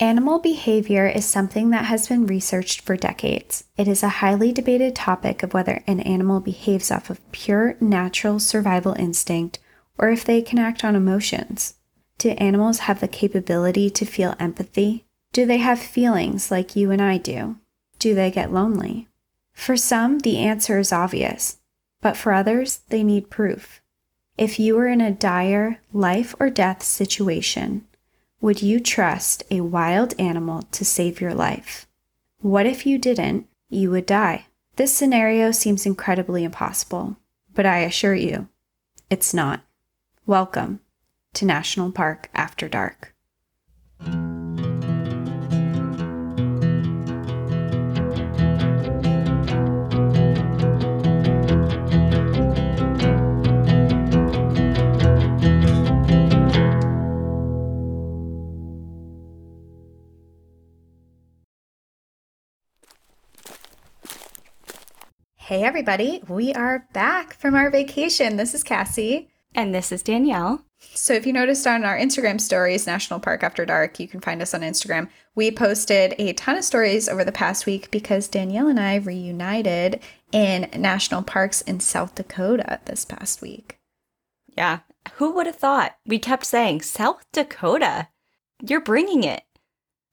Animal behavior is something that has been researched for decades. It is a highly debated topic of whether an animal behaves off of pure natural survival instinct or if they can act on emotions. Do animals have the capability to feel empathy? Do they have feelings like you and I do? Do they get lonely? For some, the answer is obvious, but for others, they need proof. If you were in a dire life or death situation, would you trust a wild animal to save your life? What if you didn't? You would die. This scenario seems incredibly impossible, but I assure you, it's not. Welcome to National Park After Dark. Hey, everybody, we are back from our vacation. This is Cassie. And this is Danielle. So, if you noticed on our Instagram stories, National Park After Dark, you can find us on Instagram. We posted a ton of stories over the past week because Danielle and I reunited in national parks in South Dakota this past week. Yeah. Who would have thought? We kept saying, South Dakota. You're bringing it.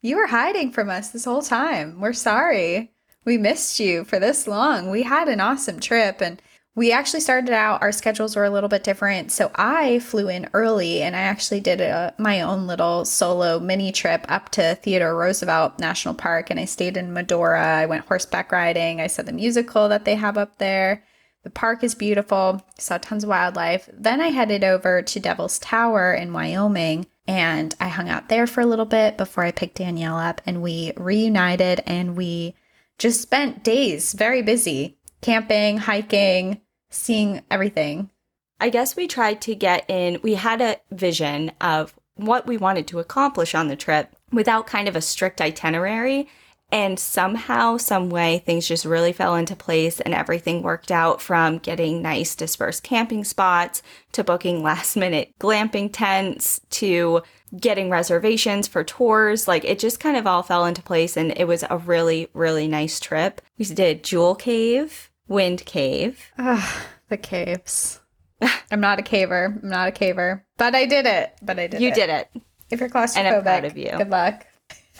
You were hiding from us this whole time. We're sorry we missed you for this long. We had an awesome trip and we actually started out our schedules were a little bit different. So i flew in early and i actually did a, my own little solo mini trip up to theodore roosevelt national park and i stayed in medora. I went horseback riding. I saw the musical that they have up there. The park is beautiful. Saw tons of wildlife. Then i headed over to devil's tower in wyoming and i hung out there for a little bit before i picked danielle up and we reunited and we just spent days very busy camping, hiking, seeing everything. I guess we tried to get in, we had a vision of what we wanted to accomplish on the trip without kind of a strict itinerary. And somehow, some way, things just really fell into place and everything worked out from getting nice dispersed camping spots to booking last minute glamping tents to getting reservations for tours. Like it just kind of all fell into place and it was a really, really nice trip. We did Jewel Cave, Wind Cave. Ugh, the caves. I'm not a caver. I'm not a caver. But I did it. But I did you it. did it. If you're claustrophobic, and I'm proud of you. Good luck.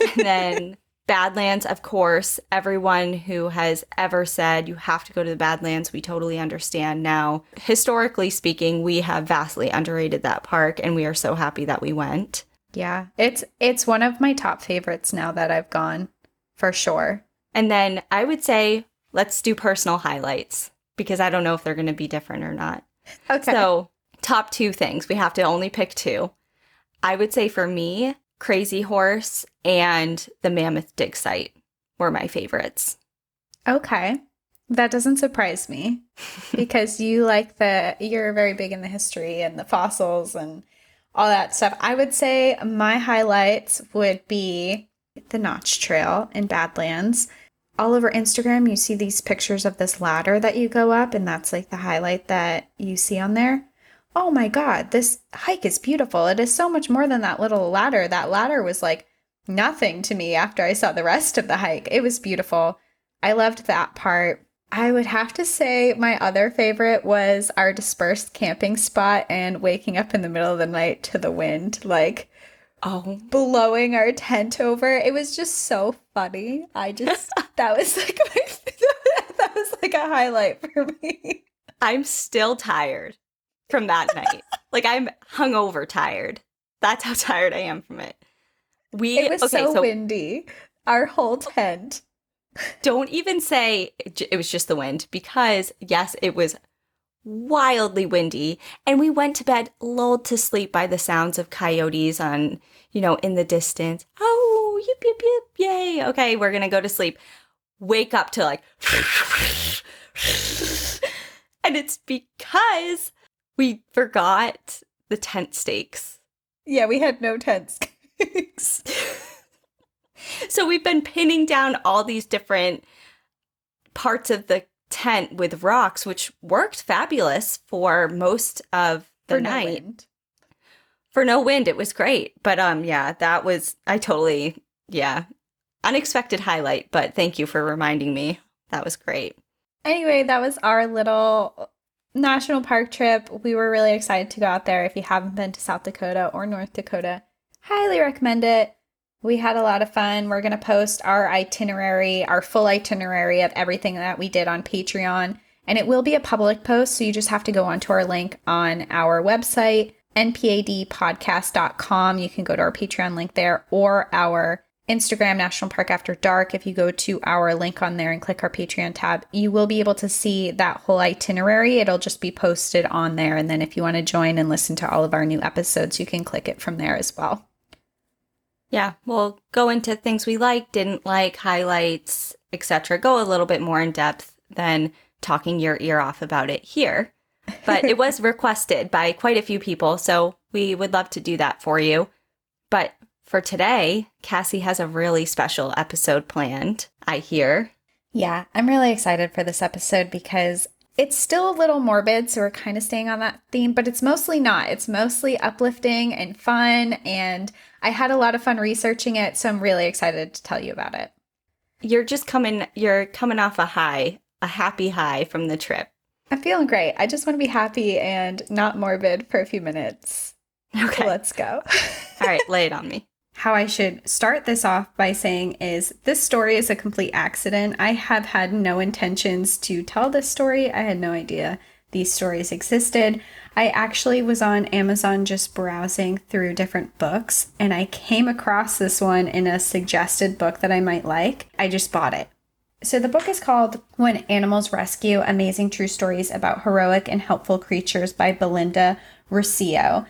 and then Badlands, of course, everyone who has ever said you have to go to the Badlands, we totally understand now. Historically speaking, we have vastly underrated that park and we are so happy that we went. Yeah. It's it's one of my top favorites now that I've gone, for sure. And then I would say let's do personal highlights because I don't know if they're going to be different or not. Okay. So, top 2 things. We have to only pick two. I would say for me, Crazy Horse and the Mammoth Dig Site were my favorites. Okay. That doesn't surprise me because you like the, you're very big in the history and the fossils and all that stuff. I would say my highlights would be the Notch Trail in Badlands. All over Instagram, you see these pictures of this ladder that you go up, and that's like the highlight that you see on there oh my God, this hike is beautiful. It is so much more than that little ladder. That ladder was like nothing to me after I saw the rest of the hike. It was beautiful. I loved that part. I would have to say my other favorite was our dispersed camping spot and waking up in the middle of the night to the wind, like oh, blowing our tent over. It was just so funny. I just that was like my that was like a highlight for me. I'm still tired from that night. Like I'm hungover tired. That's how tired I am from it. We it was okay, so, so windy. Our whole tent. Don't even say it was just the wind because yes, it was wildly windy and we went to bed lulled to sleep by the sounds of coyotes on, you know, in the distance. Oh, yip yip yip, yay. Okay, we're to go to sleep. Wake up to like and it's because we forgot the tent stakes. Yeah, we had no tent stakes. so we've been pinning down all these different parts of the tent with rocks, which worked fabulous for most of the for night. No for no wind, it was great. But um, yeah, that was I totally Yeah. Unexpected highlight, but thank you for reminding me. That was great. Anyway, that was our little national park trip. We were really excited to go out there. If you haven't been to South Dakota or North Dakota, highly recommend it. We had a lot of fun. We're going to post our itinerary, our full itinerary of everything that we did on Patreon. And it will be a public post, so you just have to go onto our link on our website, npadpodcast.com. You can go to our Patreon link there or our Instagram National Park After Dark. If you go to our link on there and click our Patreon tab, you will be able to see that whole itinerary. It'll just be posted on there. And then if you want to join and listen to all of our new episodes, you can click it from there as well. Yeah, we'll go into things we like, didn't like, highlights, etc. Go a little bit more in depth than talking your ear off about it here. But it was requested by quite a few people, so we would love to do that for you. But for today, Cassie has a really special episode planned, I hear. Yeah, I'm really excited for this episode because it's still a little morbid, so we're kind of staying on that theme, but it's mostly not. It's mostly uplifting and fun, and I had a lot of fun researching it, so I'm really excited to tell you about it. You're just coming you're coming off a high, a happy high from the trip. I'm feeling great. I just want to be happy and not morbid for a few minutes. Okay. Let's go. All right, lay it on me. How I should start this off by saying is this story is a complete accident. I have had no intentions to tell this story. I had no idea these stories existed. I actually was on Amazon just browsing through different books and I came across this one in a suggested book that I might like. I just bought it. So the book is called When Animals Rescue Amazing True Stories About Heroic and Helpful Creatures by Belinda Recio.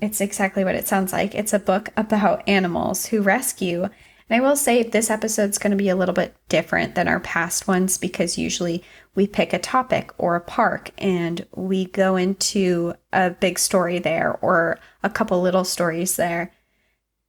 It's exactly what it sounds like. It's a book about animals who rescue. And I will say this episode's going to be a little bit different than our past ones because usually we pick a topic or a park and we go into a big story there or a couple little stories there.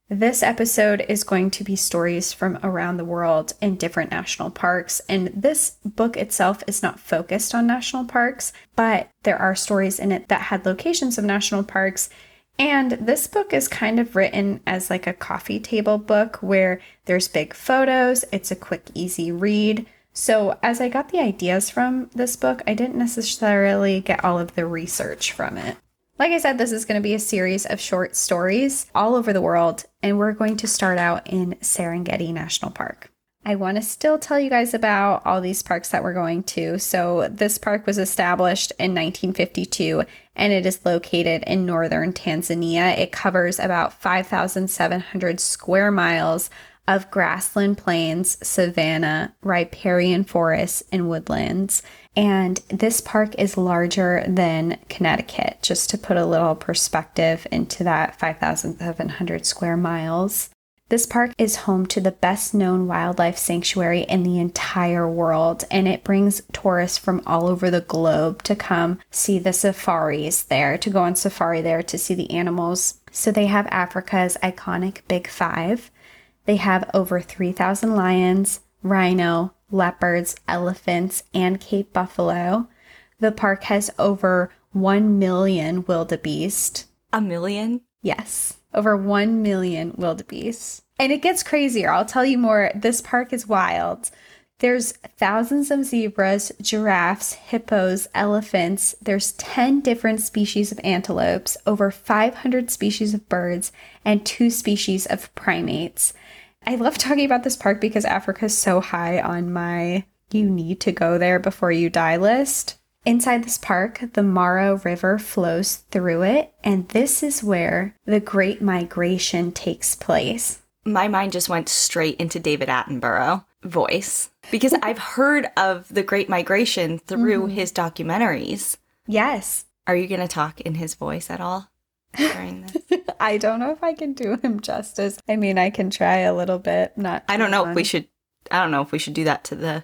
This episode is going to be stories from around the world in different national parks. And this book itself is not focused on national parks, but there are stories in it that had locations of national parks and this book is kind of written as like a coffee table book where there's big photos, it's a quick, easy read. So, as I got the ideas from this book, I didn't necessarily get all of the research from it. Like I said, this is going to be a series of short stories all over the world, and we're going to start out in Serengeti National Park. I want to still tell you guys about all these parks that we're going to. So, this park was established in 1952 and it is located in northern Tanzania. It covers about 5,700 square miles of grassland plains, savanna, riparian forests, and woodlands. And this park is larger than Connecticut, just to put a little perspective into that 5,700 square miles. This park is home to the best known wildlife sanctuary in the entire world, and it brings tourists from all over the globe to come see the safaris there, to go on safari there to see the animals. So they have Africa's iconic Big Five. They have over 3,000 lions, rhino, leopards, elephants, and Cape buffalo. The park has over 1 million wildebeest. A million? Yes over 1 million wildebeest. And it gets crazier. I'll tell you more. This park is wild. There's thousands of zebras, giraffes, hippos, elephants. There's 10 different species of antelopes, over 500 species of birds, and two species of primates. I love talking about this park because Africa is so high on my you need to go there before you die list. Inside this park, the Mara River flows through it, and this is where the Great Migration takes place. My mind just went straight into David Attenborough voice because I've heard of the Great Migration through mm-hmm. his documentaries. Yes. Are you going to talk in his voice at all during this? I don't know if I can do him justice. I mean, I can try a little bit. Not. I don't know if we should. I don't know if we should do that to the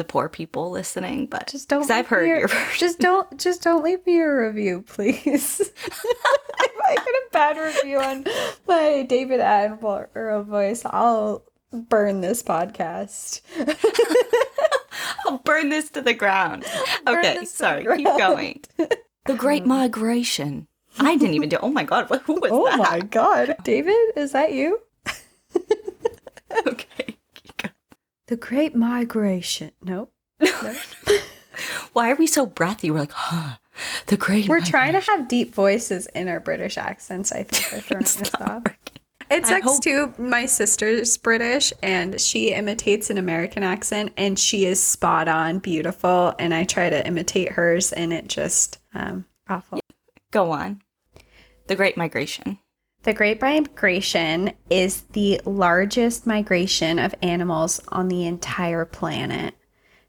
the poor people listening, but just don't. I've heard your, Just don't. Just don't leave me a review, please. if I get a bad review on my David Attenborough voice, I'll burn this podcast. I'll burn this to the ground. Okay, sorry. Ground. Keep going. The Great mm. Migration. I didn't even do. Oh my god, who was oh that? Oh my god, David, is that you? The Great Migration. Nope. nope. Why are we so breathy? We're like, huh, the great. We're trying to have deep voices in our British accents. I think they're throwing us off. It sucks hope- too. My sister's British and she imitates an American accent and she is spot on beautiful. And I try to imitate hers and it just um awful. Go on. The Great Migration. The Great Migration is the largest migration of animals on the entire planet.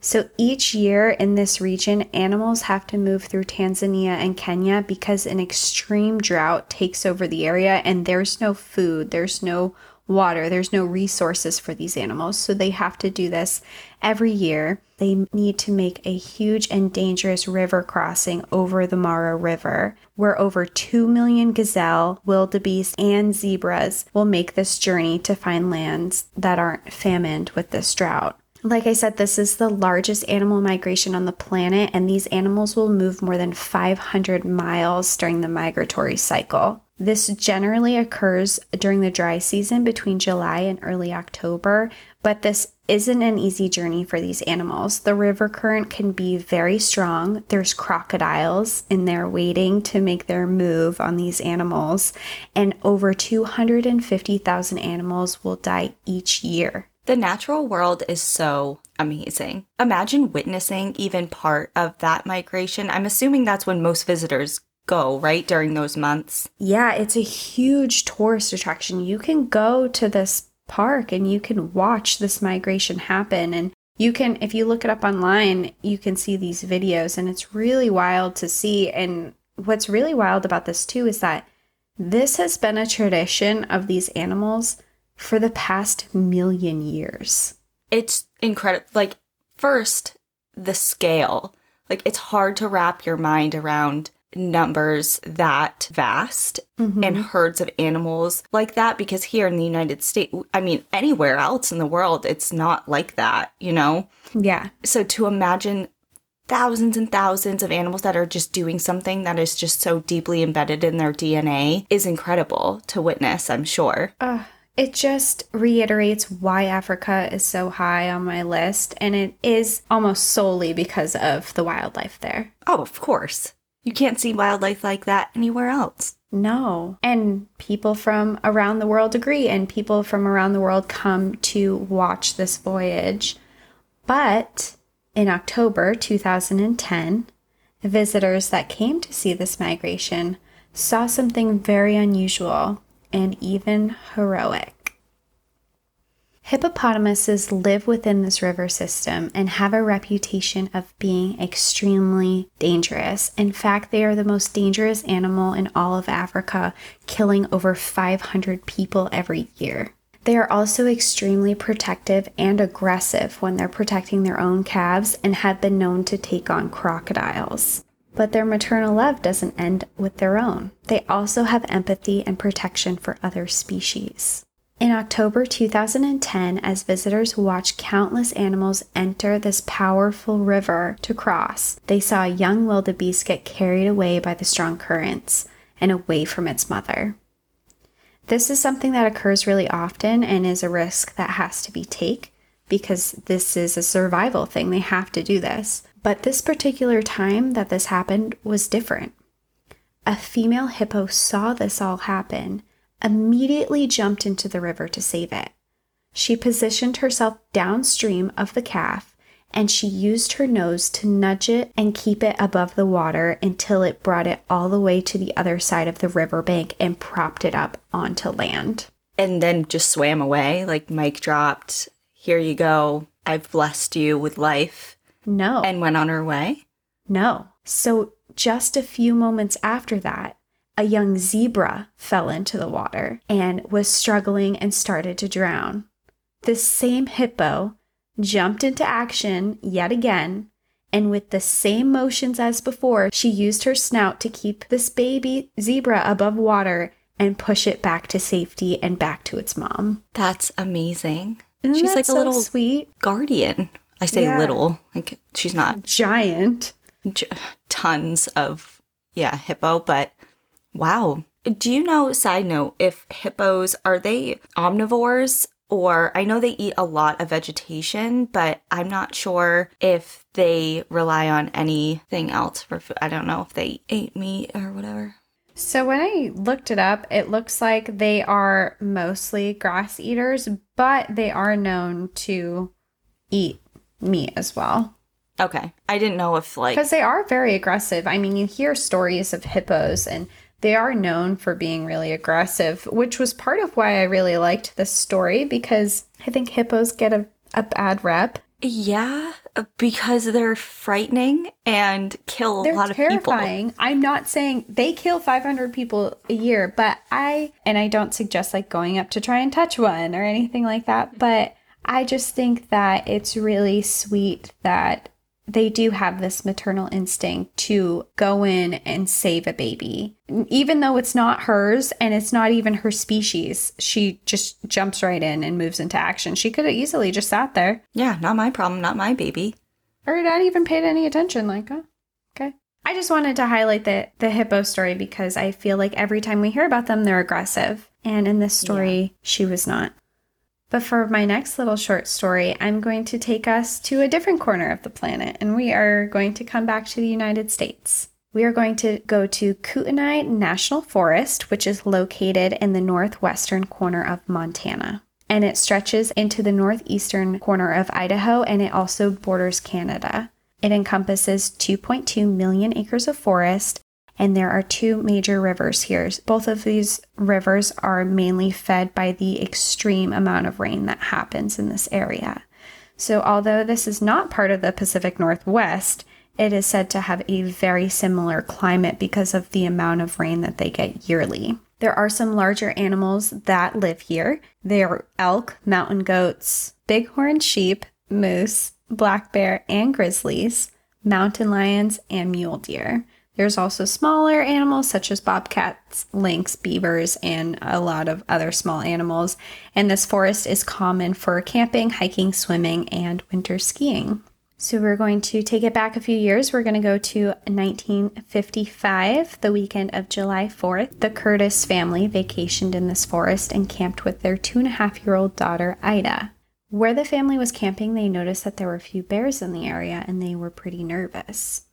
So each year in this region, animals have to move through Tanzania and Kenya because an extreme drought takes over the area and there's no food, there's no water, there's no resources for these animals. So they have to do this every year. They need to make a huge and dangerous river crossing over the Mara River, where over 2 million gazelle, wildebeest, and zebras will make this journey to find lands that aren't famined with this drought. Like I said, this is the largest animal migration on the planet, and these animals will move more than 500 miles during the migratory cycle. This generally occurs during the dry season between July and early October, but this isn't an easy journey for these animals. The river current can be very strong. There's crocodiles in there waiting to make their move on these animals, and over 250,000 animals will die each year. The natural world is so amazing. Imagine witnessing even part of that migration. I'm assuming that's when most visitors go, right? During those months. Yeah, it's a huge tourist attraction. You can go to this park and you can watch this migration happen. And you can, if you look it up online, you can see these videos, and it's really wild to see. And what's really wild about this, too, is that this has been a tradition of these animals for the past million years. It's incredible. Like, first, the scale. Like, it's hard to wrap your mind around numbers that vast and herds of animals like that because here in the United States, I mean, anywhere else in the world, it's not like that, you know? Yeah. So to imagine thousands and thousands of animals that are just doing something that is just so deeply embedded in their DNA is incredible to witness, I'm sure. Uh, it just reiterates why Africa is so high on my list, and it is almost solely because of the wildlife there. Oh, of course. You can't see wildlife like that anywhere else. No. And people from around the world agree, and people from around the world come to watch this voyage. But in October 2010, visitors that came to see this migration saw something very unusual and even heroic. Hippopotamuses live within this river system and have a reputation of being extremely dangerous. In fact, they are the most dangerous animal in all of Africa, killing over 500 people every year. They are also extremely protective and aggressive when they're protecting their own calves and have been known to take on crocodiles. But their maternal love doesn't end with their own. They also have empathy and protection for other species. In October 2010, as visitors watched countless animals enter this powerful river to cross, they saw a young wildebeest get carried away by the strong currents and away from its mother. This is something that occurs really often and is a risk that has to be taken because this is a survival thing. They have to do this. But this particular time that this happened was different. A female hippo saw this all happen, immediately jumped into the river to save it. She positioned herself downstream of the calf and she used her nose to nudge it and keep it above the water until it brought it all the way to the other side of the riverbank and propped it up onto land. And then just swam away, like mic dropped, here you go, I've blessed you with life, No. and went on her way. No. So, just a few moments after that, a young zebra fell into the water and was struggling and started to drown. This same hippo jumped into action yet again, and with the same motions as before, she used her snout to keep this baby zebra above water and push it back to safety and back to its mom. That's amazing. Isn't she's that like so a little sweet guardian. I say Yeah. little, like she's not giant. j- tons of yeah hippo but wow do you know side note if hippos are they omnivores or I know they eat a lot of vegetation, but I'm not sure if they rely on anything else for food. I don't know if they ate meat or whatever. So when I looked it up, it looks like they are mostly grass eaters, but they are known to eat meat as well. Okay. I didn't know if like Because they are very aggressive. I mean, you hear stories of hippos and they are known for being really aggressive, which was part of why I really liked this story because I think hippos get a, a bad rep. yeah, because they're frightening and kill They're a lot of people. terrifying. I'm not saying they kill 500 people a year, but I, and I don't suggest like going up to try and touch one or anything like that, but I just think that it's really sweet that they do have this maternal instinct to go in and save a baby. Even though it's not hers and it's not even her species, she just jumps right in and moves into action. She could have easily just sat there Yeah, not my problem, not my baby. or not even paid any attention. Like, oh, okay. I just wanted to highlight the the hippo story because I feel like every time we hear about them, they're aggressive, and in this story, she was not. But for my next little short story, I'm going to take us to a different corner of the planet, and we are going to come back to the United States. We are going to go to Kootenai National Forest, which is located in the northwestern corner of Montana. And it stretches into the northeastern corner of Idaho and it also borders Canada. It encompasses 2.2 million acres of forest, and there are two major rivers here. Both of these rivers are mainly fed by the extreme amount of rain that happens in this area. So, although this is not part of the Pacific Northwest, it is said to have a very similar climate because of the amount of rain that they get yearly. There are some larger animals that live here. They are elk, mountain goats, bighorn sheep, moose, black bear, and grizzlies, mountain lions, and mule deer. There's also smaller animals such as bobcats, lynx, beavers, and a lot of other small animals. And this forest is common for camping, hiking, swimming, and winter skiing. So we're going to take it back a few years. We're going to go to 1955, the weekend of July 4th. The Curtis family vacationed in this forest and camped with their two and a half year old daughter, Ida. Where the family was camping, they noticed that there were a few bears in the area and they were pretty nervous.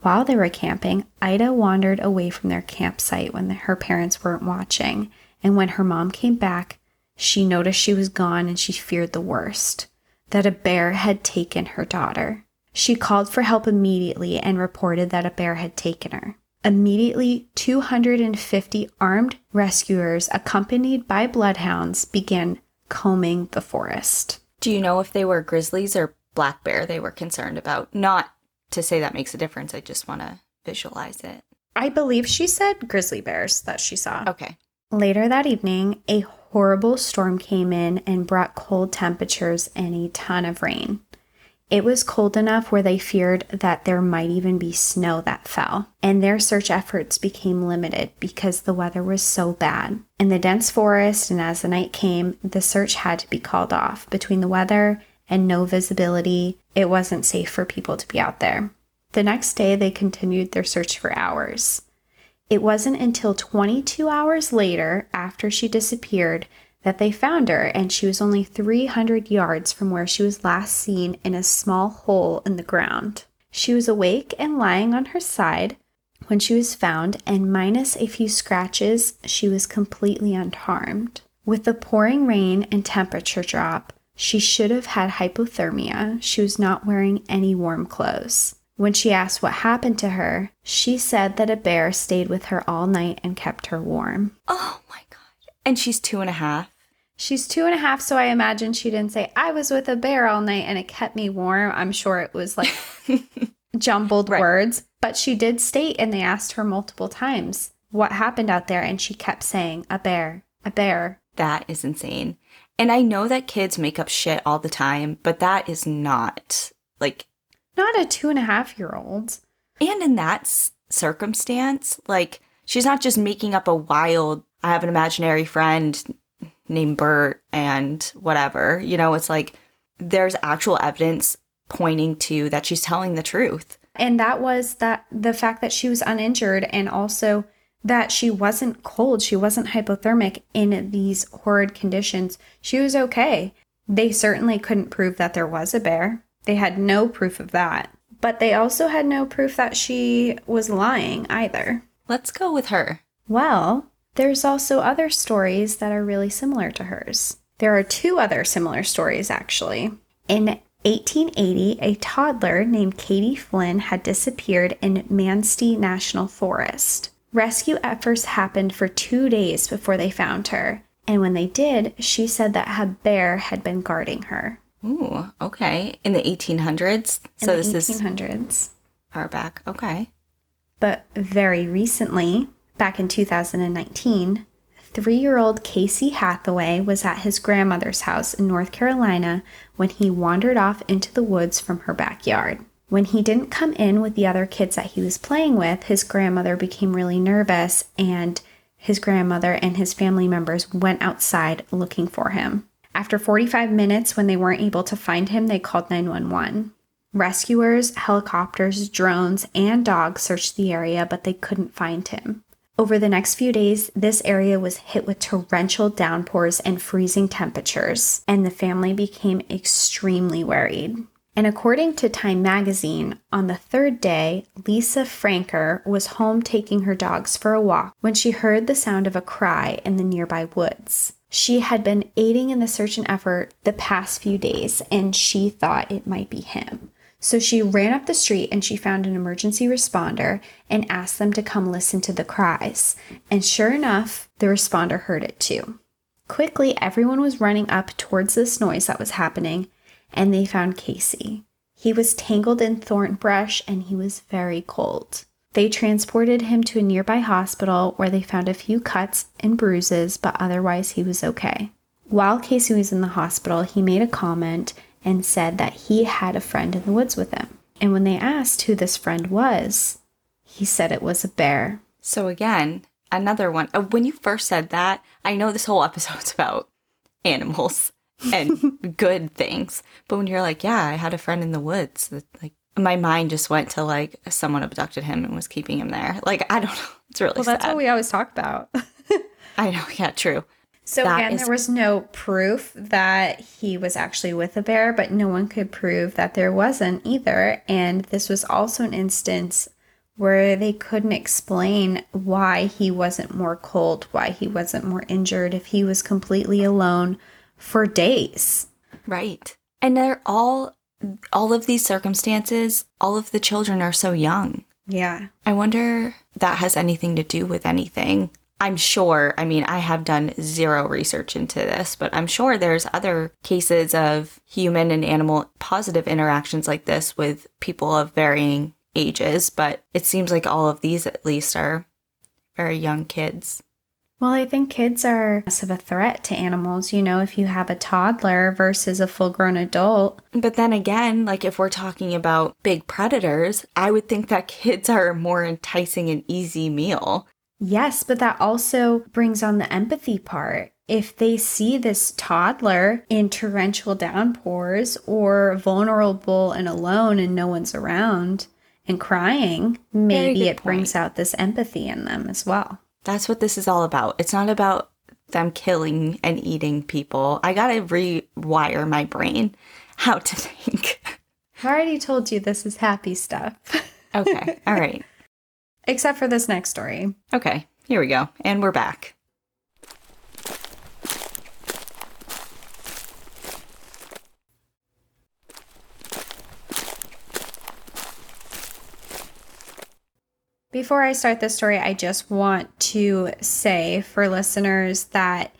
While they were camping, Ida wandered away from their campsite when her parents weren't watching, and when her mom came back, she noticed she was gone and she feared the worst that a bear had taken her daughter. She called for help immediately and reported that a bear had taken her. Immediately, 250 armed rescuers, accompanied by bloodhounds, began combing the forest. Do you know if they were grizzlies or black bear they were concerned about? Not to say that makes a difference. I just want to visualize it. I believe she said grizzly bears that she saw. Okay. Later that evening, a horrible storm came in and brought cold temperatures and a ton of rain. It was cold enough where they feared that there might even be snow that fell, and their search efforts became limited because the weather was so bad. In the dense forest, and as the night came, the search had to be called off. Between the weather and no visibility, it wasn't safe for people to be out there. The next day, they continued their search for hours. It wasn't until 22 hours later, after she disappeared, that they found her, and she was only 300 yards from where she was last seen in a small hole in the ground. She was awake and lying on her side when she was found, and minus a few scratches, she was completely unharmed. With the pouring rain and temperature drop, she should have had hypothermia. She was not wearing any warm clothes. When she asked what happened to her, she said that a bear stayed with her all night and kept her warm. Oh my god. And she's two and a half. She's two and a half, so I imagine she didn't say, I was with a bear all night and it kept me warm. I'm sure it was like jumbled Right. words, but she did state, and they asked her multiple times what happened out there, and she kept saying, A bear, a bear. That is insane. And I know that kids make up shit all the time, but that is not like Not a two and a half year old. And in that s- circumstance, like she's not just making up a wild, I have an imaginary friend named Bert and whatever. You know, it's like there's actual evidence pointing to that she's telling the truth. And that was that the fact that she was uninjured and also that she wasn't cold, she wasn't hypothermic in these horrid conditions. She was okay. They certainly couldn't prove that there was a bear. They had no proof of that. But they also had no proof that she was lying either. Let's go with her. Well, there's also other stories that are really similar to hers. There are two other similar stories, actually. In 1880, a toddler named Katie Flynn had disappeared in Manistee National Forest. Rescue efforts happened for two days before they found her, and when they did, she said that a bear had been guarding her. Ooh, okay. In the 1800s? In so the this is 1800s. far back. Okay. But very recently, back in 2019, three year old Casey Hathaway was at his grandmother's house in North Carolina when he wandered off into the woods from her backyard. When he didn't come in with the other kids that he was playing with, his grandmother became really nervous, and his grandmother and his family members went outside looking for him. After 45 minutes, when they weren't able to find him, they called 911. Rescuers, helicopters, drones, and dogs searched the area, but they couldn't find him. Over the next few days, this area was hit with torrential downpours and freezing temperatures, and the family became extremely worried. And according to Time magazine, on the third day, Lisa Franker was home taking her dogs for a walk when she heard the sound of a cry in the nearby woods. She had been aiding in the search and effort the past few days, and she thought it might be him. So she ran up the street and she found an emergency responder and asked them to come listen to the cries. And sure enough, the responder heard it too. Quickly, everyone was running up towards this noise that was happening, and they found Casey. He was tangled in thorn brush and he was very cold. They transported him to a nearby hospital where they found a few cuts and bruises, but otherwise he was okay. While Casey was in the hospital, he made a comment and said that he had a friend in the woods with him. And when they asked who this friend was, he said it was a bear. So again, another one. Uh, When you first said that, I know this whole episode's about animals and good things. But when you're like, yeah, I had a friend in the woods, that, like my mind just went to like someone abducted him and was keeping him there. Like I don't know. It's really Well, that's sad. what we always talk about. I know. Yeah, true. So That again, is- there was no proof that he was actually with a bear, but no one could prove that there wasn't either. And this was also an instance where they couldn't explain why he wasn't more cold, why he wasn't more injured, if he was completely alone for days. Right. And they're all all of these circumstances, all of the children are so young. Yeah. I wonder that has anything to do with anything. I'm sure, I mean, I have done zero research into this, but I'm sure there's other cases of human and animal positive interactions like this with people of varying ages, but it seems like all of these at least are very young kids. Well, I think kids are less of a threat to animals. You know, if you have a toddler versus a full grown adult, But then again, like if we're talking about big predators, I would think that kids are a more enticing and easy meal. Yes, but that also brings on the empathy part. If they see this toddler in torrential downpours or vulnerable and alone and no one's around and crying, maybe it brings out this empathy in them as well. That's what this is all about. It's not about them killing and eating people. I gotta rewire my brain how to think. I already told you this is happy stuff, Okay, all right. except for this next story. Okay, here we go. And we're back. Before I start this story, I just want to say for listeners that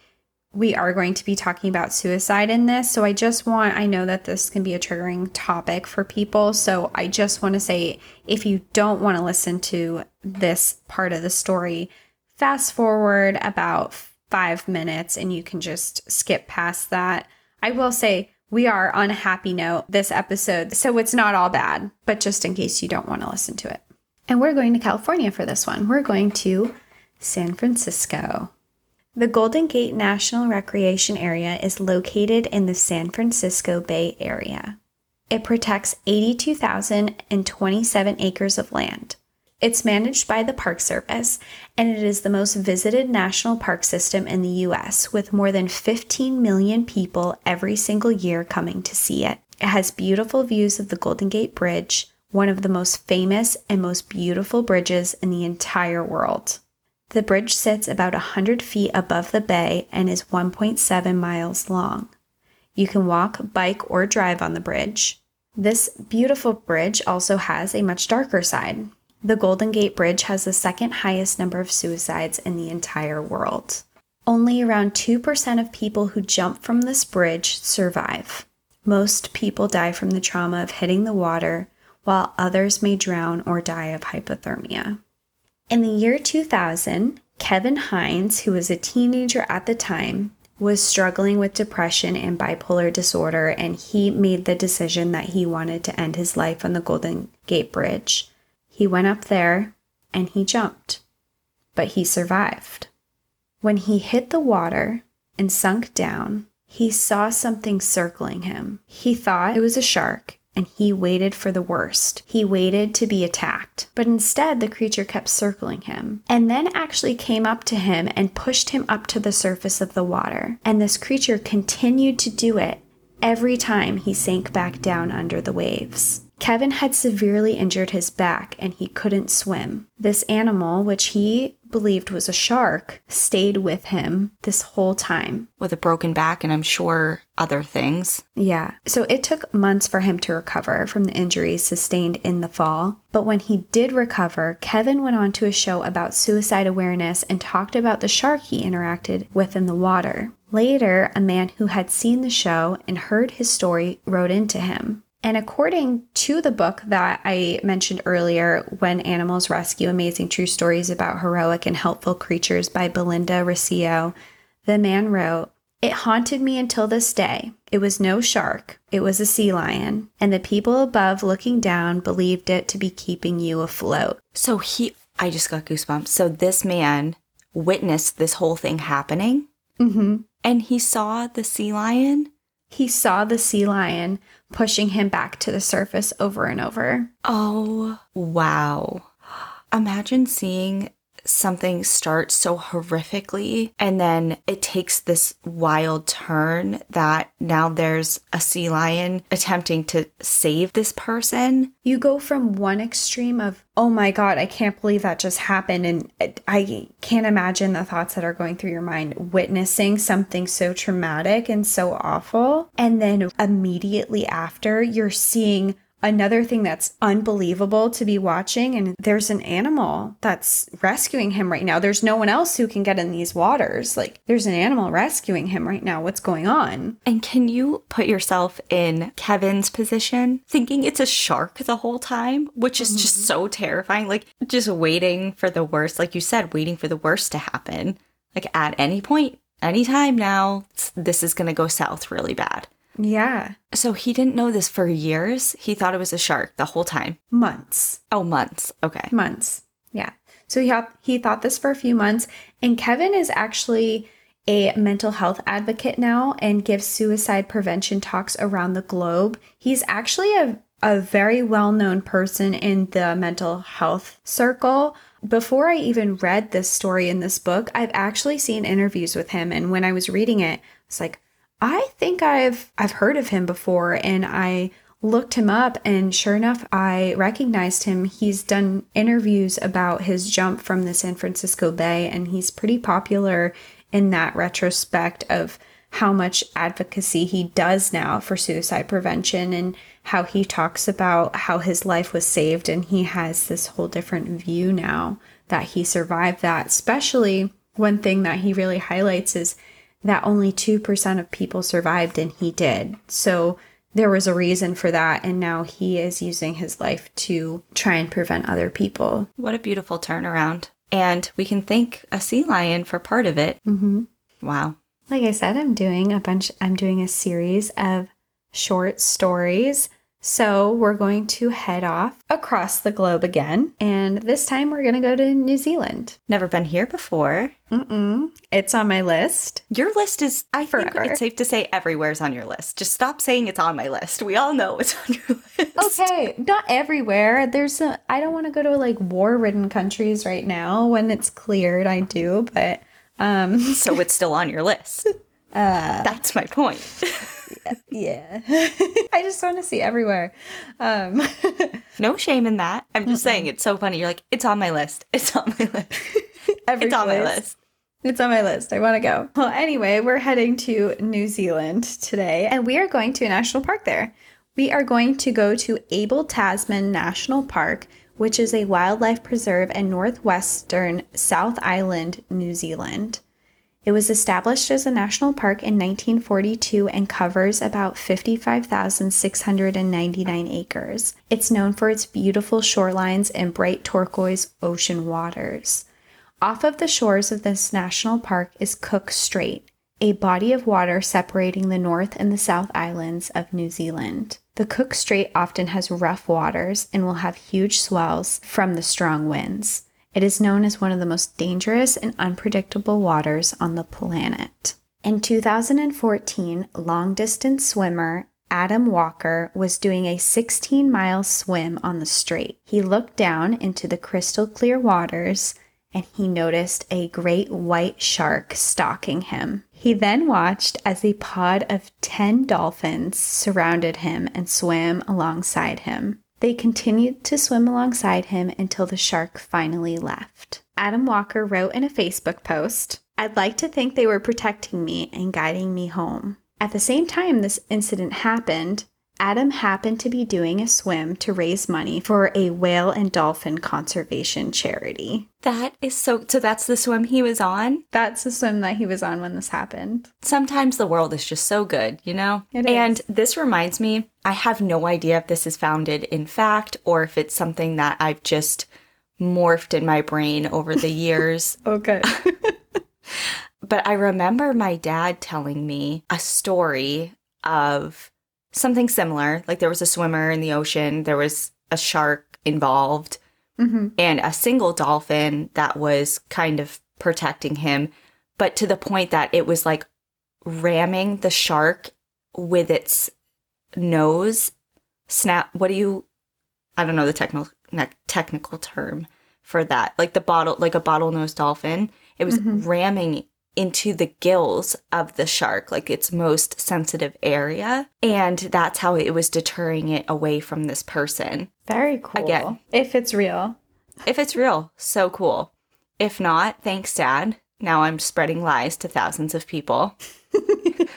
we are going to be talking about suicide in this. So I just want, I know that this can be a triggering topic for people. So I just want to say if you don't want to listen to this part of the story, fast forward about five minutes and you can just skip past that. I will say, we are on a happy note this episode. So it's not all bad, but just in case you don't want to listen to it. And we're going to California for this one. We're going to San Francisco. The Golden Gate National Recreation Area is located in the San Francisco Bay Area. It protects 82,027 acres of land. It's managed by the Park Service, and it is the most visited national park system in the US, with more than 15 million people every single year coming to see it. It has beautiful views of the Golden Gate Bridge, one of the most famous and most beautiful bridges in the entire world. The bridge sits about 100 feet above the bay and is 1.7 miles long. You can walk, bike, or drive on the bridge. This beautiful bridge also has a much darker side. The Golden Gate Bridge has the second highest number of suicides in the entire world. Only around 2% of people who jump from this bridge survive. Most people die from the trauma of hitting the water, while others may drown or die of hypothermia. In the year 2000, Kevin Hines, who was a teenager at the time, was struggling with depression and bipolar disorder, and he made the decision that he wanted to end his life on the Golden Gate Bridge. He went up there and he jumped, but he survived. When he hit the water and sunk down, he saw something circling him. He thought it was a shark and he waited for the worst. He waited to be attacked, but instead the creature kept circling him and then actually came up to him and pushed him up to the surface of the water. And this creature continued to do it every time he sank back down under the waves. Kevin had severely injured his back and he couldn't swim. This animal, which he believed was a shark, stayed with him this whole time. With a broken back, and I'm sure other things. Yeah. So it took months for him to recover from the injuries sustained in the fall. But when he did recover, Kevin went on to a show about suicide awareness and talked about the shark he interacted with in the water. Later, a man who had seen the show and heard his story wrote into him. And according to the book that I mentioned earlier, When Animals Rescue Amazing True Stories About Heroic and Helpful Creatures by Belinda Recio, the man wrote, It haunted me until this day. It was no shark, it was a sea lion, and the people above looking down believed it to be keeping you afloat. So he, I just got goosebumps. So this man witnessed this whole thing happening, Mm-hmm. and he saw the sea lion. He saw the sea lion pushing him back to the surface over and over. Oh, wow. Imagine seeing something starts so horrifically and then it takes this wild turn that now there's a sea lion attempting to save this person. You go from one extreme of, oh my God, I can't believe that just happened. And I can't imagine the thoughts that are going through your mind witnessing something so traumatic and so awful. And then immediately after, you're seeing another thing that's unbelievable to be watching and there's an animal that's rescuing him right now there's no one else who can get in these waters like there's an animal rescuing him right now what's going on And can you put yourself in Kevin's position, thinking it's a shark the whole time, which is just so terrifying? Like, just waiting for the worst, like you said, waiting for the worst to happen. Like, at any point, anytime now, this is going to go south really bad. Yeah So he didn't know this for years. He thought it was a shark the whole time. months Oh, months. Okay. months yeah so he, he thought this for a few months and kevin is actually a mental health advocate now and gives suicide prevention talks around the globe he's actually a, a very well-known person in the mental health circle before i even read this story in this book i've actually seen interviews with him and when i was reading it it's like I think I've I've heard of him before and I looked him up and sure enough I recognized him. He's done interviews about his jump from the San Francisco Bay and he's pretty popular in that retrospect of how much advocacy he does now for suicide prevention and how he talks about how his life was saved and he has this whole different view now that he survived that especially one thing that he really highlights is that only 2% of people survived and he did. So there was a reason for that. And now he is using his life to try and prevent other people. What a beautiful turnaround. And we can thank a sea lion for part of it. Mm-hmm. Wow. Like I said, I'm doing a bunch, I'm doing a series of short stories So we're going to head off across the globe again. And this time we're going to go to New Zealand. Never been here before. Mm-mm. It's on my list. Your list is, I think it's safe to say, everywhere's on your list. Just stop saying it's on my list. We all know it's on your list. Okay, not everywhere. There's a, I don't want to go to like war-ridden countries right now. When it's cleared, I do, but um So it's still on your list. uh That's my point. yeah. I just want to see everywhere. Um No shame in that. I'm just saying it's so funny. You're like, it's on my list. It's on my list. every It's on my list. It's on my list. I want to go. Well, anyway, we're heading to New Zealand today, and we are going to a national park there. We are going to go to Abel Tasman National Park, which is a wildlife preserve in northwestern South Island, New Zealand. It was established as a national park in 1942 and covers about 55,699 acres. It's known for its beautiful shorelines and bright turquoise ocean waters. Off of the shores of this national park is Cook Strait, a body of water separating the North and the South Islands of New Zealand. The Cook Strait often has rough waters and will have huge swells from the strong winds. It is known as one of the most dangerous and unpredictable waters on the planet. In 2014, long distance swimmer Adam Walker was doing a 16 mile swim on the strait. He looked down into the crystal clear waters and he noticed a great white shark stalking him. He then watched as a pod of 10 dolphins surrounded him and swam alongside him. They continued to swim alongside him until the shark finally left. Adam Walker wrote in a Facebook post, I'd like to think they were protecting me and guiding me home. At the same time this incident happened, Adam happened to be doing a swim to raise money for a whale and dolphin conservation charity. That is so. So that's the swim he was on. That's the swim that he was on when this happened. Sometimes the world is just so good, you know? It is. And this reminds me, I have no idea if this is founded in fact or if it's something that I've just morphed in my brain over the years. okay. but I remember my dad telling me a story of something similar. Like there was a swimmer in the ocean, there was a shark involved, hmm and a single dolphin that was kind of protecting him, but to the point that it was like ramming the shark with its nose. Snap. What do you? I don't know the technical technical term for that. Like the bottle, like a bottlenose dolphin. It was Mhm. ramming into the gills of the shark, like its most sensitive area, and that's how it was deterring it away from this person. Very cool. Again. If it's real. If it's real, so cool. If not, thanks, Dad. Now I'm spreading lies to thousands of people. but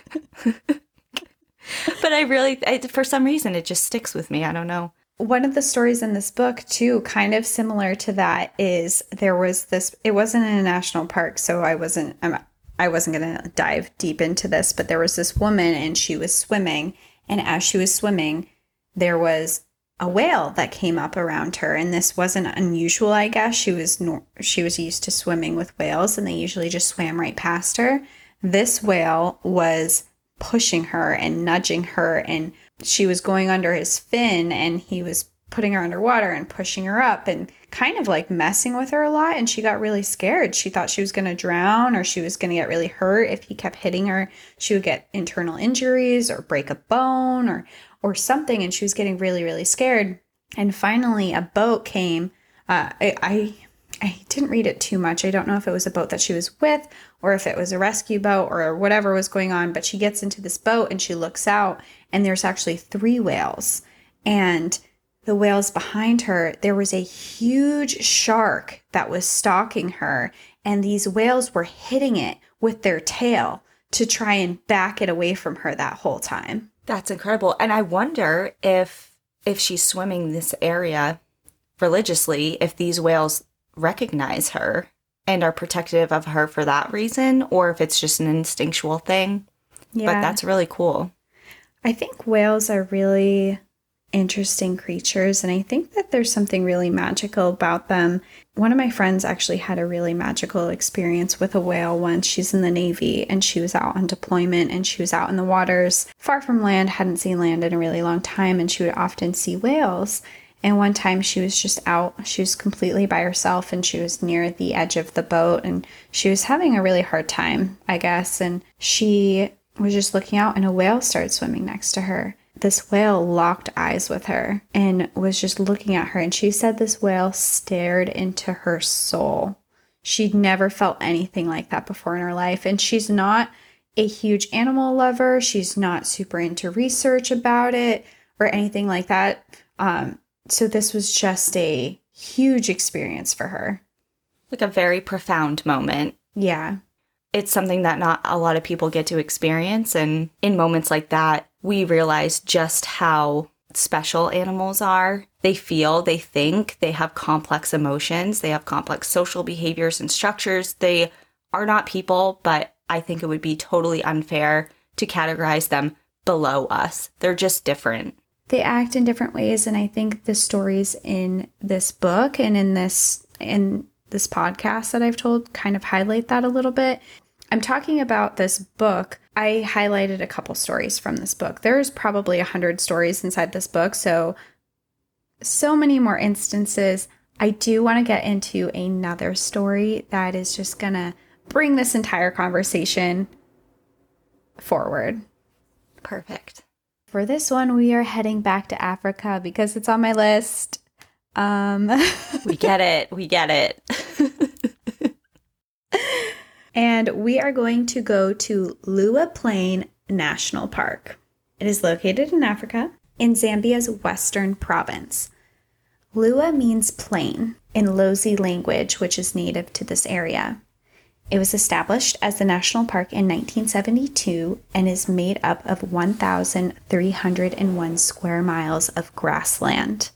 I really, I, for some reason, it just sticks with me. I don't know. One of the stories in this book, too, kind of similar to that, is there was this. It wasn't in a national park, so I wasn't. I'm, I wasn't going to dive deep into this, but there was this woman, and she was swimming, and as she was swimming, there was a whale that came up around her, and this wasn't unusual. I guess she was nor- she was used to swimming with whales, and they usually just swam right past her. This whale was pushing her and nudging her and she was going under his fin and he was putting her underwater and pushing her up and kind of like messing with her a lot and she got really scared she thought she was going to drown or she was going to get really hurt if he kept hitting her she would get internal injuries or break a bone or or something and she was getting really really scared and finally a boat came uh, I, I I didn't read it too much. I don't know if it was a boat that she was with or if it was a rescue boat or whatever was going on, but she gets into this boat and she looks out and there's actually three whales. And the whales behind her, there was a huge shark that was stalking her, and these whales were hitting it with their tail to try and back it away from her that whole time. That's incredible. And I wonder if if she's swimming this area religiously, if these whales recognize her and are protective of her for that reason, or if it's just an instinctual thing. Yeah. But that's really cool. I think whales are really interesting creatures. And I think that there's something really magical about them. One of my friends actually had a really magical experience with a whale once. She's in the Navy and she was out on deployment and she was out in the waters far from land, hadn't seen land in a really long time, and she would often see whales. And one time she was just out, she was completely by herself and she was near the edge of the boat and she was having a really hard time, I guess. And she was just looking out and a whale started swimming next to her this whale locked eyes with her and was just looking at her. And she said this whale stared into her soul. She'd never felt anything like that before in her life. And she's not a huge animal lover. She's not super into research about it or anything like that. Um, so this was just a huge experience for her. Like a very profound moment. Yeah. It's something that not a lot of people get to experience. And in moments like that, we realize just how special animals are. They feel, they think, they have complex emotions, they have complex social behaviors and structures. They are not people, but I think it would be totally unfair to categorize them below us. They're just different. They act in different ways and I think the stories in this book and in this in this podcast that I've told kind of highlight that a little bit. I'm talking about this book I highlighted a couple stories from this book. There's probably a hundred stories inside this book, so so many more instances. I do want to get into another story that is just gonna bring this entire conversation forward. Perfect. For this one, we are heading back to Africa because it's on my list. Um, we get it. We get it. and we are going to go to Liuwa Plain National Park. It is located in Africa, in Zambia's western province. Liuwa means plain in Lozi language, which is native to this area. It was established as the national park in 1972 and is made up of 1,301 square miles of grassland.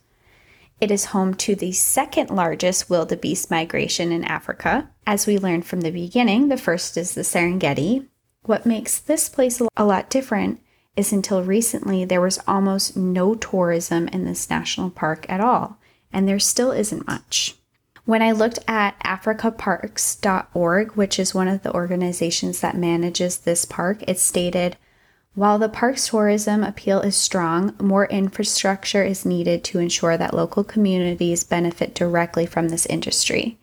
It is home to the second largest wildebeest migration in Africa. As we learned from the beginning, the first is the Serengeti. What makes this place a lot different is until recently there was almost no tourism in this national park at all, and there still isn't much. When I looked at africaparks.org, which is one of the organizations that manages this park, it stated while the park's tourism appeal is strong, more infrastructure is needed to ensure that local communities benefit directly from this industry.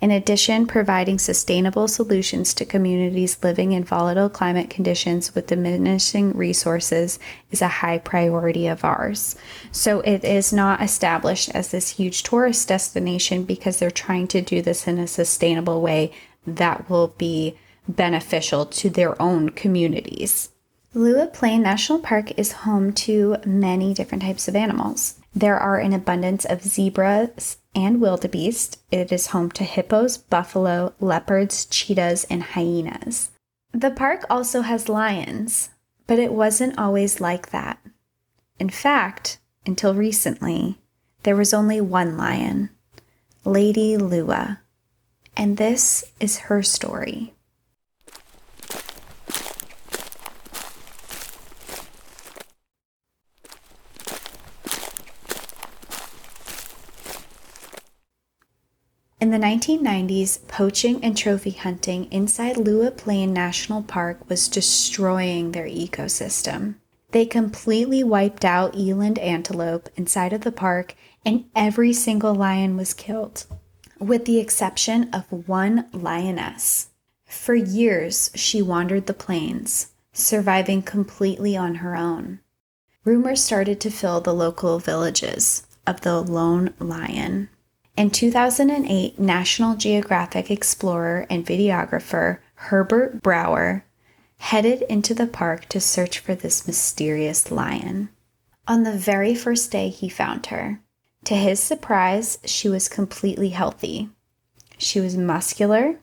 In addition, providing sustainable solutions to communities living in volatile climate conditions with diminishing resources is a high priority of ours. So it is not established as this huge tourist destination because they're trying to do this in a sustainable way that will be beneficial to their own communities. Liuwa Plain National Park is home to many different types of animals. There are an abundance of zebras and wildebeest. It is home to hippos, buffalo, leopards, cheetahs, and hyenas. The park also has lions, but it wasn't always like that. In fact, until recently, there was only one lion, Lady Liuwa. And this is her story. In the 1990s, poaching and trophy hunting inside Liuwa Plain National Park was destroying their ecosystem. They completely wiped out eland antelope inside of the park, and every single lion was killed, with the exception of one lioness. For years, she wandered the plains, surviving completely on her own. Rumors started to fill the local villages of the lone lion. In 2008, National Geographic explorer and videographer Herbert Brauer headed into the park to search for this mysterious lion. On the very first day, he found her. To his surprise, she was completely healthy. She was muscular,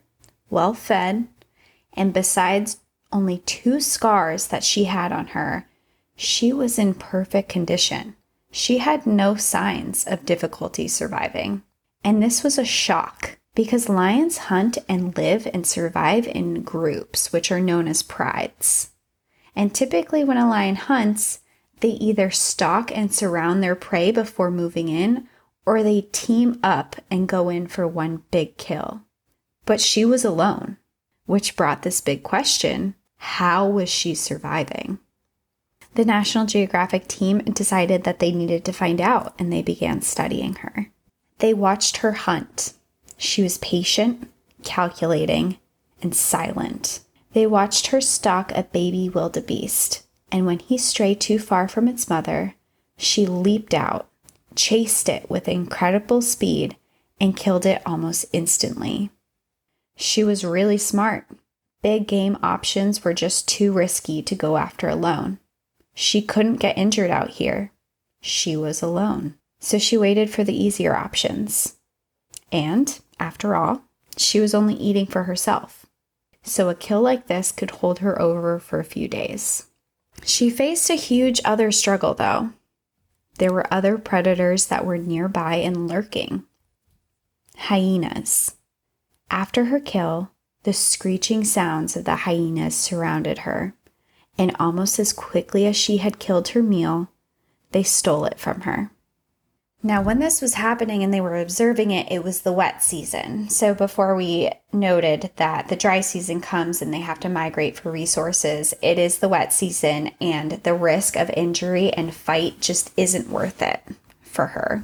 well fed, and besides only two scars that she had on her, she was in perfect condition. She had no signs of difficulty surviving. And this was a shock because lions hunt and live and survive in groups, which are known as prides. And typically, when a lion hunts, they either stalk and surround their prey before moving in, or they team up and go in for one big kill. But she was alone, which brought this big question how was she surviving? The National Geographic team decided that they needed to find out and they began studying her. They watched her hunt. She was patient, calculating, and silent. They watched her stalk a baby wildebeest, and when he strayed too far from its mother, she leaped out, chased it with incredible speed, and killed it almost instantly. She was really smart. Big game options were just too risky to go after alone. She couldn't get injured out here. She was alone. So she waited for the easier options. And, after all, she was only eating for herself. So a kill like this could hold her over for a few days. She faced a huge other struggle, though. There were other predators that were nearby and lurking hyenas. After her kill, the screeching sounds of the hyenas surrounded her and almost as quickly as she had killed her meal, they stole it from her. Now, when this was happening and they were observing it, it was the wet season. So, before we noted that the dry season comes and they have to migrate for resources, it is the wet season, and the risk of injury and fight just isn't worth it for her.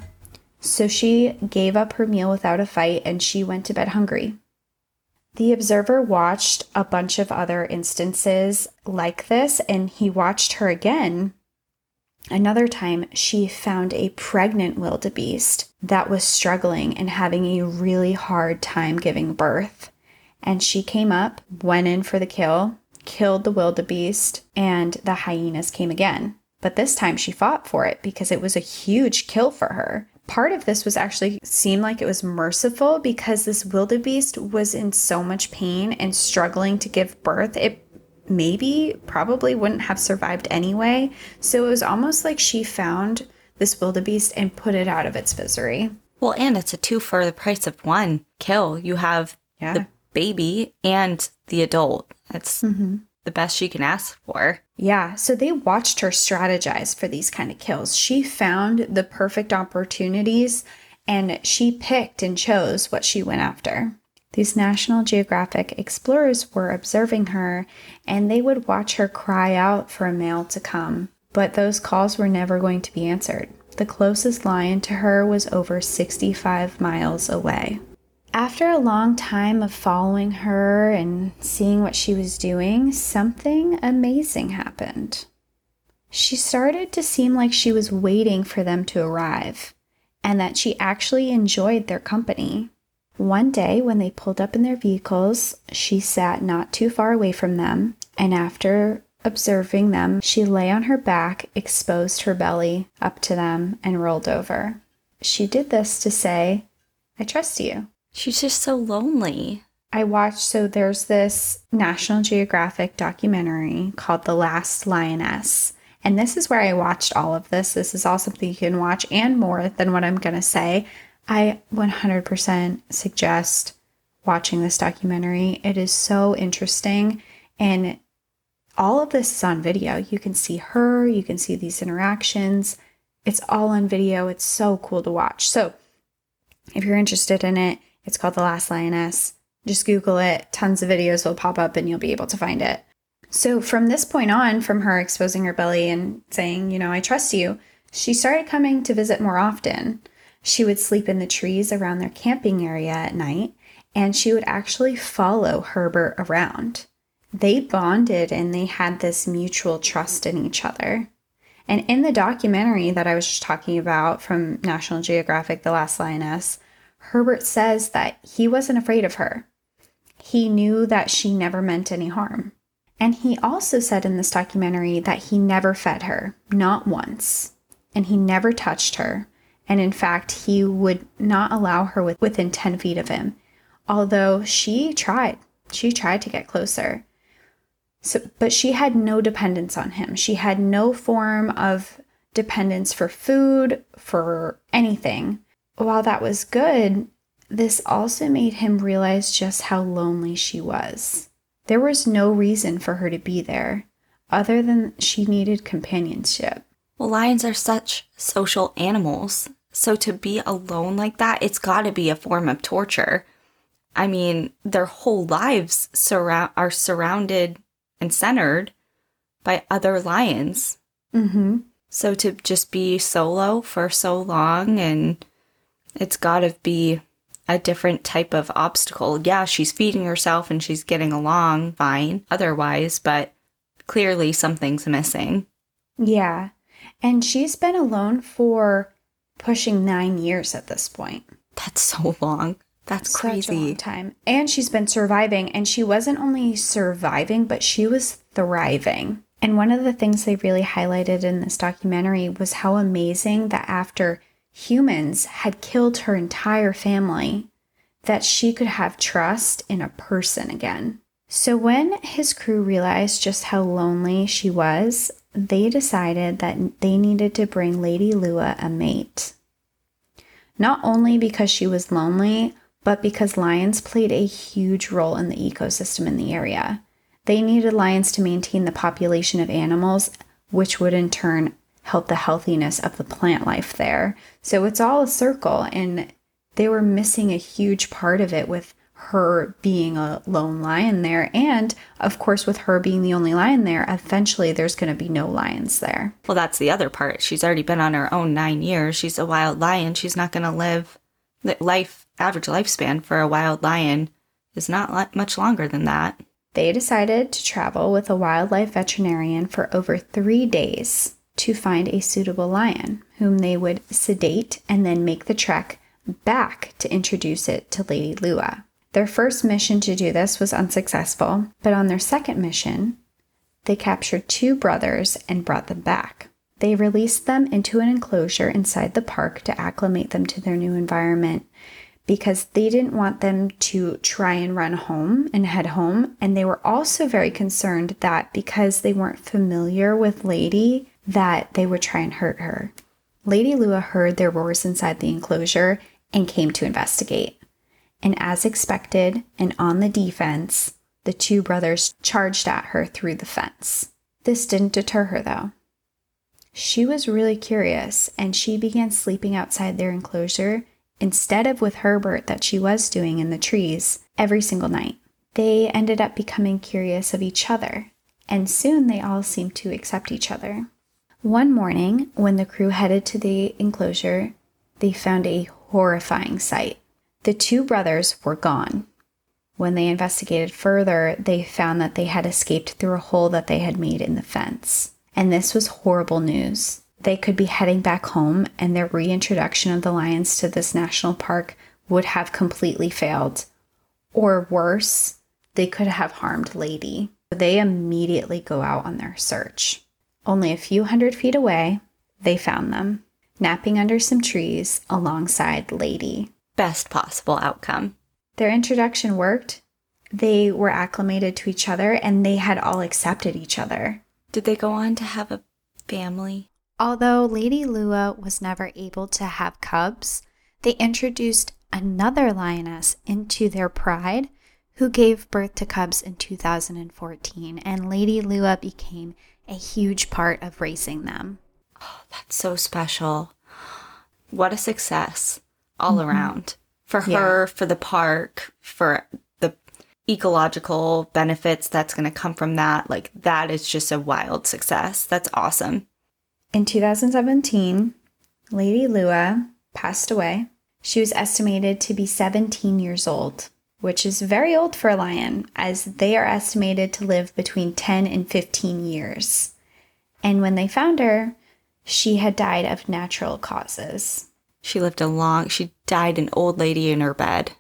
So, she gave up her meal without a fight and she went to bed hungry. The observer watched a bunch of other instances like this, and he watched her again. Another time, she found a pregnant wildebeest that was struggling and having a really hard time giving birth. And she came up, went in for the kill, killed the wildebeest, and the hyenas came again. But this time she fought for it because it was a huge kill for her part of this was actually seemed like it was merciful because this wildebeest was in so much pain and struggling to give birth. It maybe probably wouldn't have survived anyway. So it was almost like she found this wildebeest and put it out of its misery. Well, and it's a two for the price of one kill. You have yeah. the baby and the adult. That's mm-hmm the best she can ask for. Yeah, so they watched her strategize for these kind of kills. She found the perfect opportunities and she picked and chose what she went after. These National Geographic explorers were observing her and they would watch her cry out for a male to come, but those calls were never going to be answered. The closest lion to her was over 65 miles away. After a long time of following her and seeing what she was doing, something amazing happened. She started to seem like she was waiting for them to arrive and that she actually enjoyed their company. One day, when they pulled up in their vehicles, she sat not too far away from them, and after observing them, she lay on her back, exposed her belly up to them, and rolled over. She did this to say, I trust you. She's just so lonely. I watched, so there's this National Geographic documentary called The Last Lioness. And this is where I watched all of this. This is all something you can watch and more than what I'm going to say. I 100% suggest watching this documentary. It is so interesting. And all of this is on video. You can see her, you can see these interactions. It's all on video. It's so cool to watch. So, if you're interested in it, it's called The Last Lioness. Just Google it. Tons of videos will pop up and you'll be able to find it. So, from this point on, from her exposing her belly and saying, you know, I trust you, she started coming to visit more often. She would sleep in the trees around their camping area at night, and she would actually follow Herbert around. They bonded and they had this mutual trust in each other. And in the documentary that I was just talking about from National Geographic, The Last Lioness, Herbert says that he wasn't afraid of her. He knew that she never meant any harm. And he also said in this documentary that he never fed her, not once. And he never touched her. And in fact, he would not allow her with, within 10 feet of him, although she tried. She tried to get closer. So, but she had no dependence on him. She had no form of dependence for food, for anything while that was good, this also made him realize just how lonely she was. There was no reason for her to be there other than she needed companionship. Well, lions are such social animals. So to be alone like that, it's got to be a form of torture. I mean, their whole lives surround are surrounded and centered by other lions. Mm-hmm. So to just be solo for so long and it's got to be a different type of obstacle. Yeah, she's feeding herself and she's getting along fine otherwise, but clearly something's missing. Yeah. And she's been alone for pushing nine years at this point. That's so long. That's Such a long crazy. time. And she's been surviving. And she wasn't only surviving, but she was thriving. And one of the things they really highlighted in this documentary was how amazing that after humans had killed her entire family, that she could have trust in a person again. So when his crew realized just how lonely she was, they decided that they needed to bring Lady Liuwa a mate. Not only because she was lonely, but because lions played a huge role in the ecosystem in the area. They needed lions to maintain the population of animals, which would in turn help the healthiness of the plant life there. So it's all a circle, and they were missing a huge part of it with her being a lone lion there. And of course, with her being the only lion there, eventually there's going to be no lions there. Well, that's the other part. She's already been on her own nine years. She's a wild lion. She's not going to live the life average lifespan for a wild lion is not much longer than that. They decided to travel with a wildlife veterinarian for over three days to find a suitable lion, whom they would sedate and then make the trek back to introduce it to Lady Liuwa. Their first mission to do this was unsuccessful, but on their second mission, they captured two brothers and brought them back. They released them into an enclosure inside the park to acclimate them to their new environment because they didn't want them to try and run home and head home. And they were also very concerned that because they weren't familiar with Lady, that they would try and hurt her. Lady Liuwa heard their roars inside the enclosure and came to investigate. And as expected and on the defense, the two brothers charged at her through the fence. This didn't deter her though. She was really curious and she began sleeping outside their enclosure instead of with Herbert that she was doing in the trees every single night. They ended up becoming curious of each other, and soon they all seemed to accept each other. One morning, when the crew headed to the enclosure, they found a horrifying sight. The two brothers were gone. When they investigated further, they found that they had escaped through a hole that they had made in the fence. And this was horrible news. They could be heading back home, and their reintroduction of the lions to this national park would have completely failed. Or worse, they could have harmed Lady. They immediately go out on their search. Only a few hundred feet away, they found them, napping under some trees alongside Lady. Best possible outcome. Their introduction worked. They were acclimated to each other and they had all accepted each other. Did they go on to have a family? Although Lady Liuwa was never able to have cubs, they introduced another lioness into their pride who gave birth to cubs in 2014, and Lady Liuwa became a huge part of raising them. Oh, That's so special. What a success all mm-hmm. around for her, for the park, for the ecological benefits that's going to come from that. Like, that is just a wild success. That's awesome. In 2017, Lady Liuwa passed away. She was estimated to be 17 years old, which is very old for a lion, as they are estimated to live between 10 and 15 years. And when they found her, she had died of natural causes. She lived a long, she died an old lady in her bed,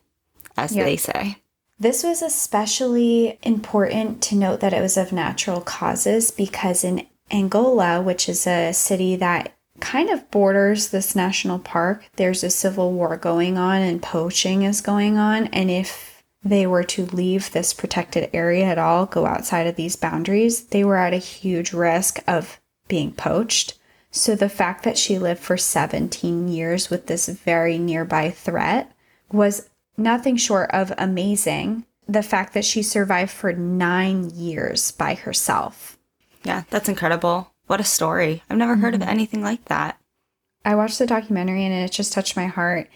as Yep. they say. This was especially important to note that it was of natural causes because in Angola, which is a city that kind of borders this national park, there's a civil war going on and poaching is going on. And if they were to leave this protected area at all, go outside of these boundaries, they were at a huge risk of being poached. So the fact that she lived for 17 years with this very nearby threat was nothing short of amazing. The fact that she survived for nine years by herself. Yeah, that's incredible. what a story. I've never heard of mm-hmm. anything like that. I watched the documentary and it just touched my heart.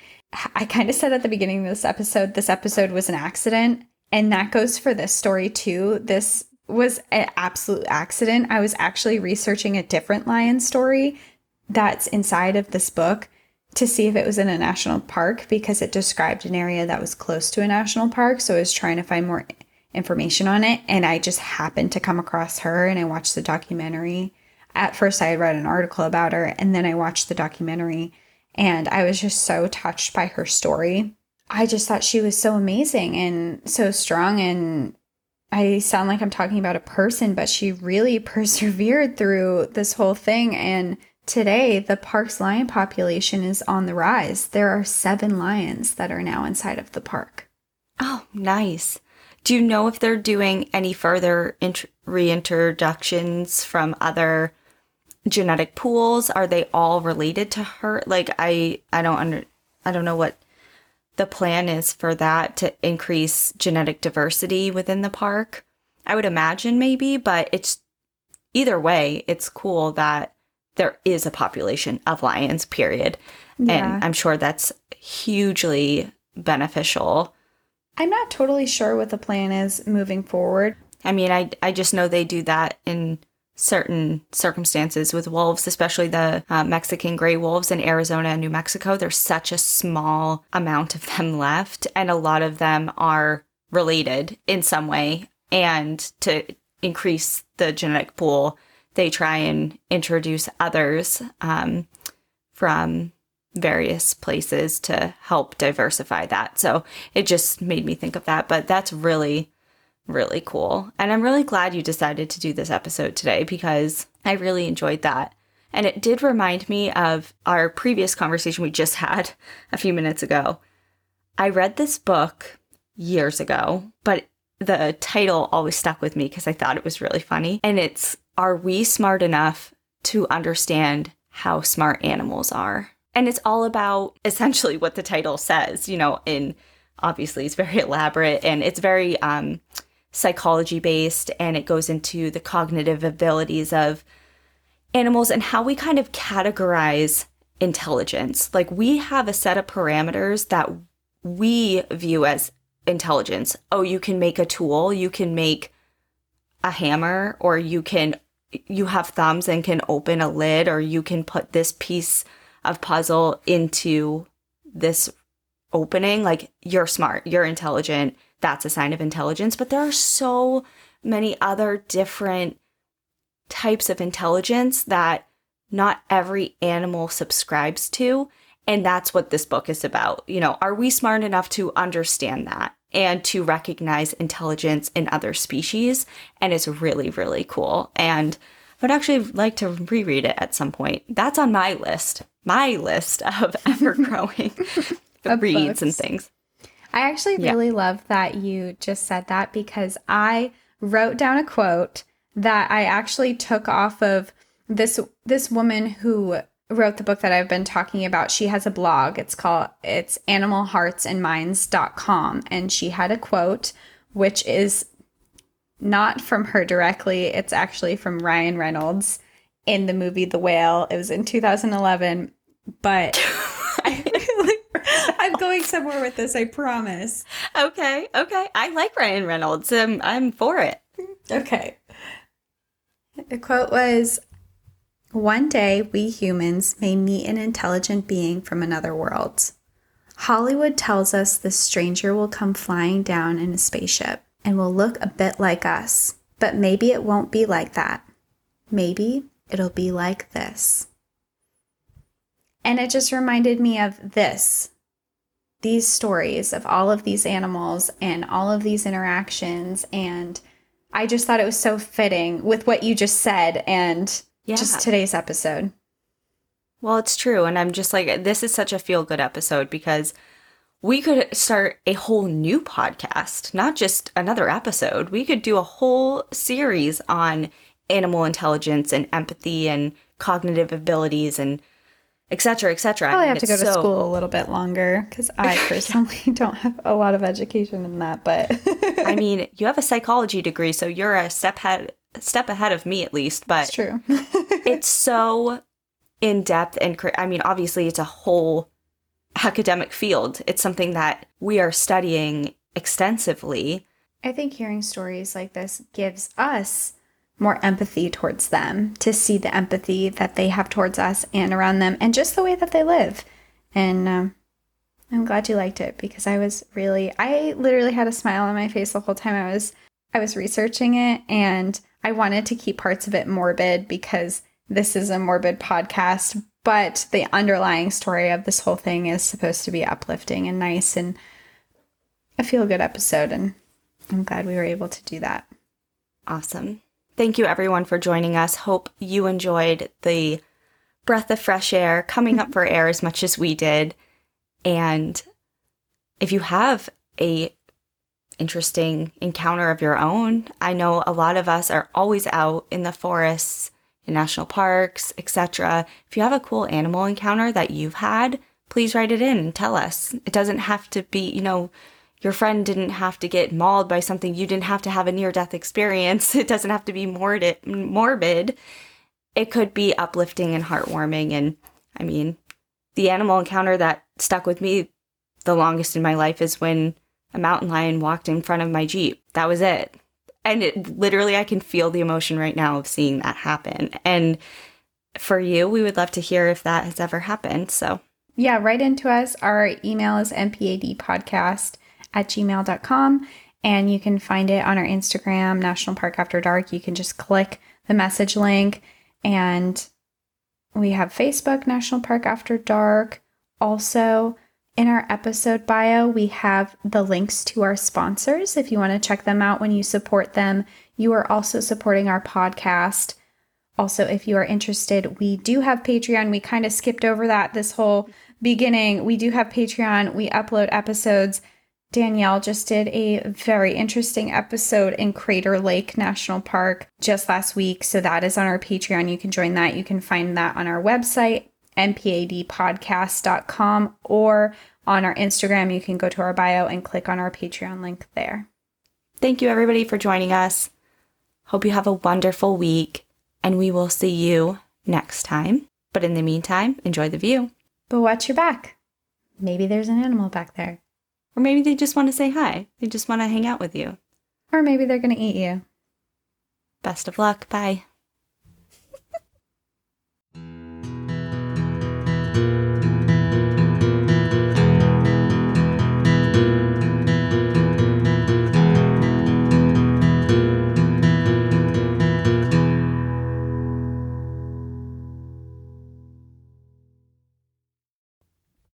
I kind of said at the beginning of this episode, this episode was an accident. And that goes for this story too. This was an absolute accident. I was actually researching a different lion story that's inside of this book to see if it was in a national park because it described an area that was close to a national park. So I was trying to find more information on it. And I just happened to come across her and I watched the documentary. At first, I had read an article about her and then I watched the documentary and I was just so touched by her story. I just thought she was so amazing and so strong. And I sound like I'm talking about a person, but she really persevered through this whole thing. And today, the park's lion population is on the rise. There are seven lions that are now inside of the park. Oh, nice. Do you know if they're doing any further int- reintroductions from other genetic pools? Are they all related to her? Like I I don't under I don't know what the plan is for that to increase genetic diversity within the park. I would imagine maybe, but it's either way, it's cool that there is a population of lions, period. Yeah. And I'm sure that's hugely beneficial. I'm not totally sure what the plan is moving forward. I mean, I I just know they do that in certain circumstances with wolves, especially the uh, Mexican gray wolves in Arizona and New Mexico. There's such a small amount of them left, and a lot of them are related in some way. And to increase the genetic pool, they try and introduce others um, from various places to help diversify that. So it just made me think of that. But that's really really cool. And I'm really glad you decided to do this episode today because I really enjoyed that. And it did remind me of our previous conversation we just had a few minutes ago. I read this book years ago, but the title always stuck with me because I thought it was really funny. And it's Are We Smart Enough to Understand How Smart Animals Are? And it's all about essentially what the title says, you know, in obviously it's very elaborate and it's very um psychology based and it goes into the cognitive abilities of animals and how we kind of categorize intelligence. Like we have a set of parameters that we view as intelligence. Oh, you can make a tool, you can make a hammer, or you can you have thumbs and can open a lid, or you can put this piece of puzzle into this opening. Like you're smart, you're intelligent, that's a sign of intelligence. But there are so many other different types of intelligence that not every animal subscribes to. And that's what this book is about. You know, are we smart enough to understand that and to recognize intelligence in other species? And it's really, really cool. And I would actually like to reread it at some point. That's on my list, my list of ever growing reads and things. I actually Yeah. really love that you just said that because I wrote down a quote that I actually took off of this this woman who wrote the book that I've been talking about. She has a blog. It's called it's animalheartsandminds.com and she had a quote which is not from her directly. It's actually from Ryan Reynolds in the movie The Whale. It was in 2011, but I I'm going somewhere with this, I promise. Okay, okay. I like Ryan Reynolds. Um, I'm for it. Okay. The quote was One day we humans may meet an intelligent being from another world. Hollywood tells us this stranger will come flying down in a spaceship and will look a bit like us. But maybe it won't be like that. Maybe it'll be like this. And it just reminded me of this these stories of all of these animals and all of these interactions. And I just thought it was so fitting with what you just said and Yeah. just today's episode. Well, it's true. And I'm just like, this is such a feel good episode because we could start a whole new podcast, not just another episode. We could do a whole series on animal intelligence and empathy and cognitive abilities and et cetera, et cetera. Probably I have to go it's to school a little bit longer because I personally don't have a lot of education in that. But I mean, you have a psychology degree, so you're a step ahead, step ahead of me at least. But it's true. it's so in depth and I mean, obviously, it's a whole academic field. It's something that we are studying extensively. I think hearing stories like this gives us more empathy towards them to see the empathy that they have towards us and around them and just the way that they live. And um, I'm glad you liked it because I was really, I literally had a smile on my face the whole time I was, I was researching it and I wanted to keep parts of it morbid because this is a morbid podcast, but the underlying story of this whole thing is supposed to be uplifting and nice and a feel good episode. And I'm glad we were able to do that. Awesome. Thank you, everyone, for joining us. Hope you enjoyed the breath of fresh air coming up for air as much as we did. And if you have a interesting encounter of your own, I know a lot of us are always out in the forests, in national parks, etc. If you have a cool animal encounter that you've had, please write it in and tell us. It doesn't have to be, you know, your friend didn't have to get mauled by something. You didn't have to have a near death experience. It doesn't have to be morbid. morbid. It could be uplifting and heartwarming. And I mean, the animal encounter that stuck with me the longest in my life is when a mountain lion walked in front of my Jeep. That was it. And it literally, I can feel the emotion right now of seeing that happen. And for you, we would love to hear if that has ever happened. So, yeah, write into us. Our email is npadpodcast at gmail.com. And you can find it on our Instagram, National Park After Dark. You can just click the message link. And we have Facebook, National Park After Dark. Also, in our episode bio, we have the links to our sponsors. If you want to check them out when you support them, you are also supporting our podcast. Also, if you are interested, we do have Patreon. We kind of skipped over that this whole beginning. We do have Patreon. We upload episodes Danielle just did a very interesting episode in Crater Lake National Park just last week. So that is on our Patreon. You can join that. You can find that on our website, npadpodcast.com, or on our Instagram. You can go to our bio and click on our Patreon link there. Thank you, everybody, for joining us. Hope you have a wonderful week, and we will see you next time. But in the meantime, enjoy the view. But watch your back. Maybe there's an animal back there. Or maybe they just want to say hi. They just want to hang out with you. Or maybe they're going to eat you. Best of luck. Bye.